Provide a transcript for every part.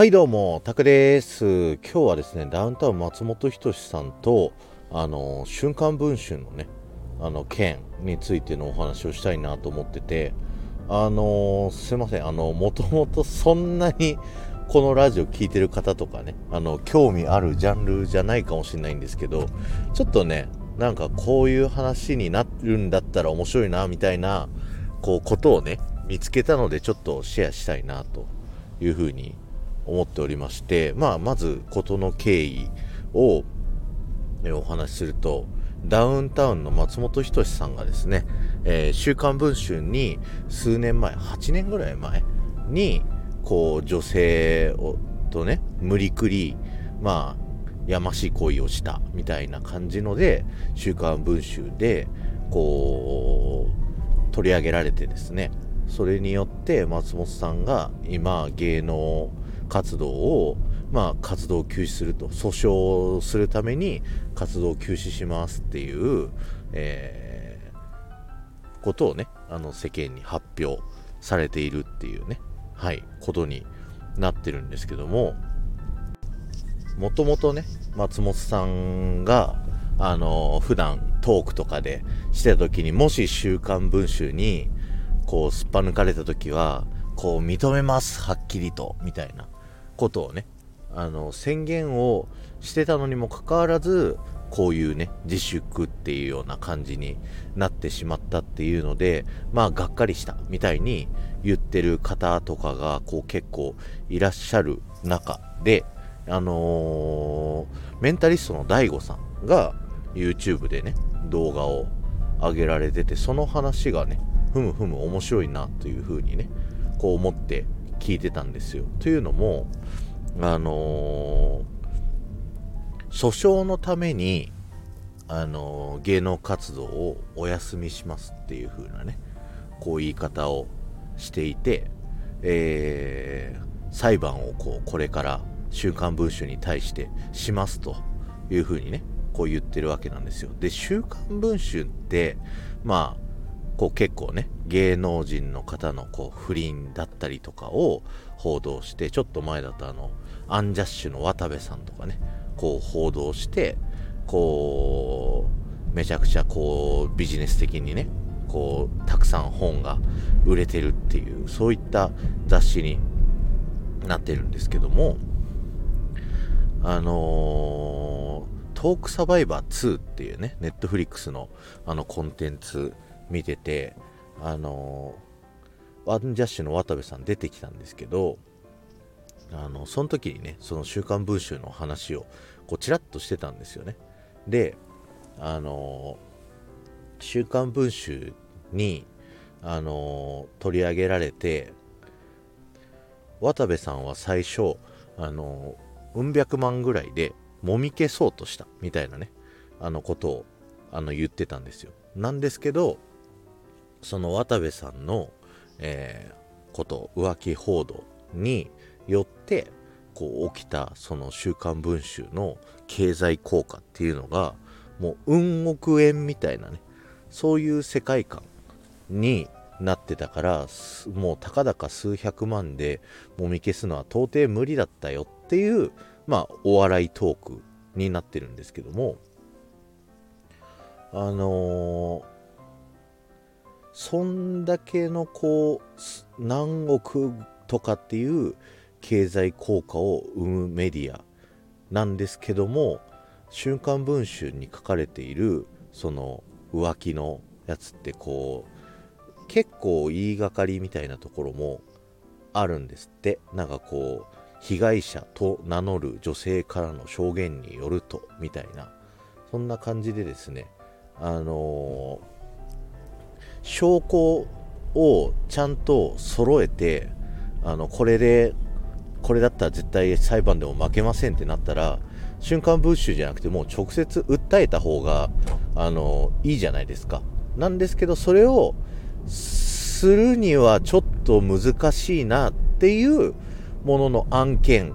はいどうも、タクです。今日はですね、ダウンタウン松本人志さんと、あの、瞬間文春のね、あの、件についてのお話をしたいなと思ってて、あの、すいません、あの、もともとそんなにこのラジオ聴いてる方とかね、あの、興味あるジャンルじゃないかもしれないんですけど、ちょっとね、なんかこういう話になるんだったら面白いな、みたいな、こう、ことをね、見つけたので、ちょっとシェアしたいな、というふうに思っておりまして、まあ、まず事の経緯をお話しすると、ダウンタウンの松本人志さんがですね、えー、週刊文春に数年前、8年ぐらい前に、こう、女性をとね、無理くり、まあ、やましい行為をしたみたいな感じので、週刊文春で、こう、取り上げられてですね、それによって松本さんが今芸能活動を、まあ、活動を休止すると訴訟するために活動を休止しますっていう、えー、ことをねあの世間に発表されているっていうねはいことになってるんですけどももともとね松本さんがあの普段トークとかでしてた時にもし「週刊文春」にこうすっぱ抜かれた時はこう認めますはっきりとみたいなことをねあの宣言をしてたのにもかかわらずこういうね自粛っていうような感じになってしまったっていうのでまあがっかりしたみたいに言ってる方とかがこう結構いらっしゃる中であのー、メンタリストの DAIGO さんが YouTube でね動画を上げられててその話がねふむふむ面白いなというふうにねこう思って聞いてたんですよ。というのも、あのー、訴訟のために、あのー、芸能活動をお休みしますっていう風なね、こう言い方をしていて、えー、裁判をこうこれから週刊文春に対してしますというふうにね、こう言ってるわけなんですよ。で、週刊文春って、まあ、こう結構ね、芸能人の方のこう不倫だったりとかを報道して、ちょっと前だとあの、アンジャッシュの渡部さんとかね、こう報道して、こう、めちゃくちゃこうビジネス的にね、こう、たくさん本が売れてるっていう、そういった雑誌になってるんですけども、あのー、トークサバイバー2っていうね、ネットフリックスのあのコンテンツ見てて、あのワンジャッシュの渡部さん出てきたんですけど、あの、その時にね、その週刊文春の話を、こう、ちらっとしてたんですよね。で、あの週刊文春に、あの取り上げられて、渡部さんは最初、あのうん百万ぐらいで、もみ消そうとした、みたいなね、あのことを、あの、言ってたんですよ。なんですけど、その渡部さんの、えー、こと浮気報道によってこう起きたその「週刊文春」の経済効果っていうのがもう運億円みたいなねそういう世界観になってたからもうたかだか数百万でもみ消すのは到底無理だったよっていうまあお笑いトークになってるんですけどもあのーそんだけのこう何億とかっていう経済効果を生むメディアなんですけども「週刊文春」に書かれているその浮気のやつってこう結構言いがかりみたいなところもあるんですって。なんかこう被害者と名乗る女性からの証言によるとみたいな。そんな感じでですねあのー証拠をちゃんと揃えてあのこれでこれだったら絶対裁判でも負けませんってなったら瞬間ブッシュじゃなくてもう直接訴えた方があのいいじゃないですか。なんですけどそれをするにはちょっと難しいなっていうものの案件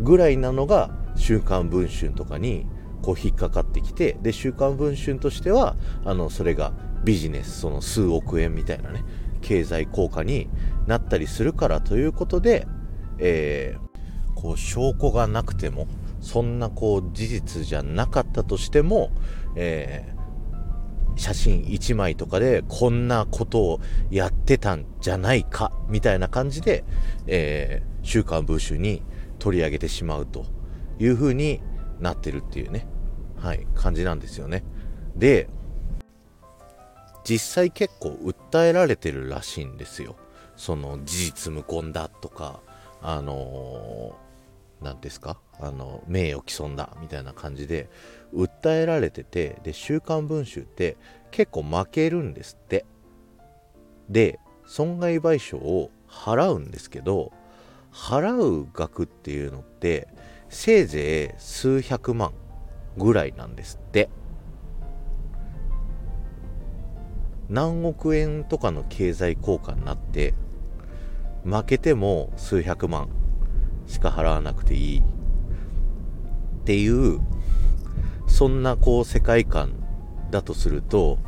ぐらいなのが週刊文春とかにこう引っかかってきてで週刊文春としてはあのそれがビジネスその数億円みたいなね経済効果になったりするからということで、えー、こう証拠がなくてもそんなこう事実じゃなかったとしても、えー、写真1枚とかでこんなことをやってたんじゃないかみたいな感じで、えー、週刊文春に取り上げてしまうという風になってるっていうね、はい、感じなんですよね。で、実際結構訴えられてるらしいんですよ。その事実無根だとか、あの何ですか？あの名誉毀損だみたいな感じで訴えられててで「週刊文春」って結構負けるんですって。で損害賠償を払うんですけど払う額っていうのってせいぜい数百万ぐらいなんですって。何億円とかの経済効果になって負けても数百万しか払わなくていいっていうそんなこう世界観だとすると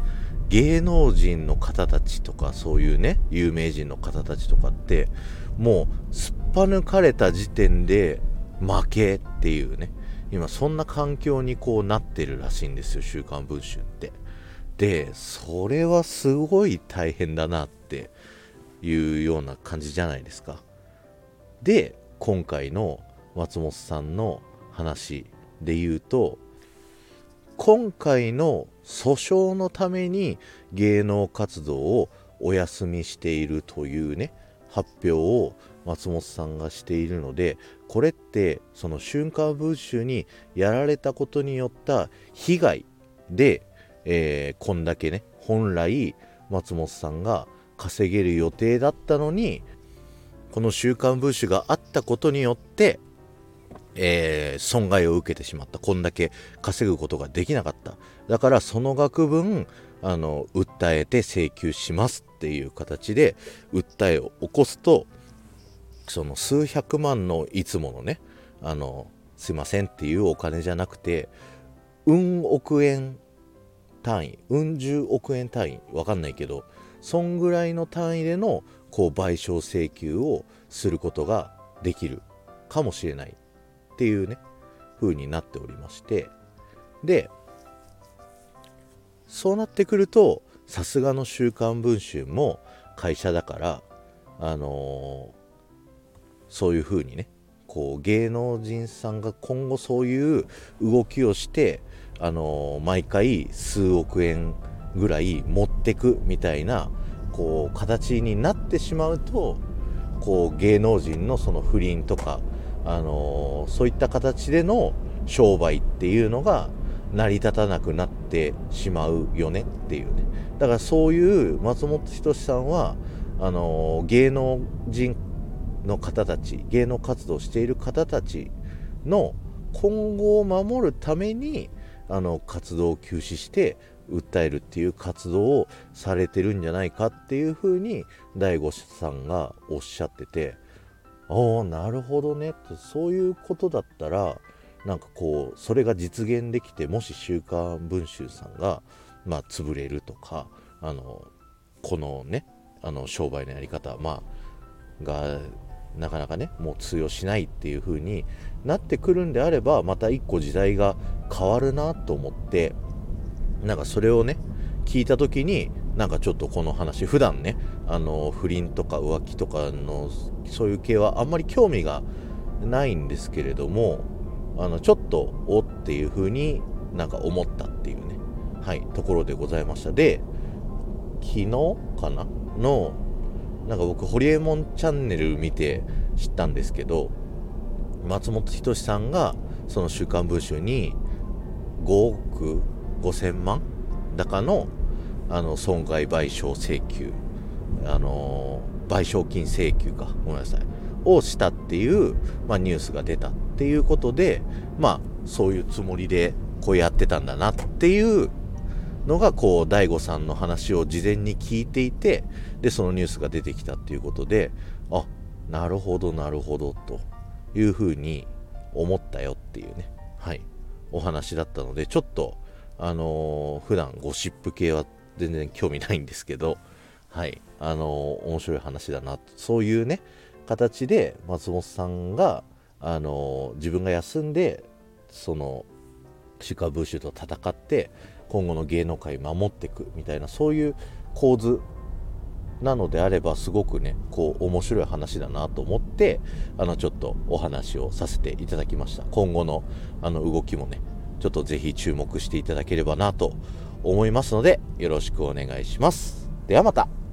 芸能人の方たちとかそういうね有名人の方たちとかってもうすっぱ抜かれた時点で負けっていうね今そんな環境にこうなってるらしいんですよ「週刊文春」って。でそれはすごい大変だなっていうような感じじゃないですか。で今回の松本さんの話で言うと今回の訴訟のために芸能活動をお休みしているというね発表を松本さんがしているのでこれってその瞬間文集にやられたことによった被害で、えー、こんだけね本来松本さんが稼げる予定だったのにこの週刊文春があったことによって、えー、損害を受けてしまった。こんだけ稼ぐことができなかった。だからその額分あの訴えて請求しますっていう形で訴えを起こすとその数百万のいつものねあのすいませんっていうお金じゃなくてうん億円単位うん十億円単位わかんないけどそんぐらいの単位でのこう賠償請求をすることができるかもしれないっていうね風になっておりまして。でそうなってくるとさすがの「週刊文春」も会社だからあのー、そういう風にねこう芸能人さんが今後そういう動きをしてあの、毎回数億円ぐらい持ってくみたいなこう形になってしまうとこう芸能人のその不倫とか、あの、そういった形での商売っていうのが成り立たなくなってしまうよねっていうね。だからそういう松本人志さんはあの、芸能人の方たち芸能活動している方たちの今後を守るためにあの活動を休止して訴えるっていう活動をされてるんじゃないかっていうふうに大悟さんがおっしゃっててああなるほどねってそういうことだったらなんかこうそれが実現できてもし「週刊文春」さんがまあ潰れるとかあのこのねあの商売のやり方まあがなかなかねもう通用しないっていう風になってくるんであればまた一個時代が変わるなと思ってなんかそれをね聞いた時になんかちょっとこの話普段ねあの不倫とか浮気とかのそういう系はあんまり興味がないんですけれどもあのちょっとおっていう風になんか思ったっていうねはいところでございました。で昨日かなのなんか僕ホリエモンチャンネル見て知ったんですけど松本人志さんがその「週刊文春」に5億5000万高のあの損害賠償請求、あの賠償金請求かごめんなさいをしたっていう、まあ、ニュースが出たっていうことでまあそういうつもりでこうやってたんだなっていうのがこう大悟さんの話を事前に聞いていてでそのニュースが出てきたっていうことであなるほどなるほどと。いうふうに思ったよっていうね。はい。お話だったのでちょっとあのー、普段ゴシップ系は全然興味ないんですけど、はい、あのー、面白い話だな、そういうね、形で松本さんが、あの自分が休んでそのシカブッシュと戦って今後の芸能界守っていくみたいなそういう構図なのであればすごくねこう面白い話だなと思ってあのちょっとお話をさせていただきました。今後のあの動きもねちょっとぜひ注目していただければなと思いますのでよろしくお願いします。ではまた。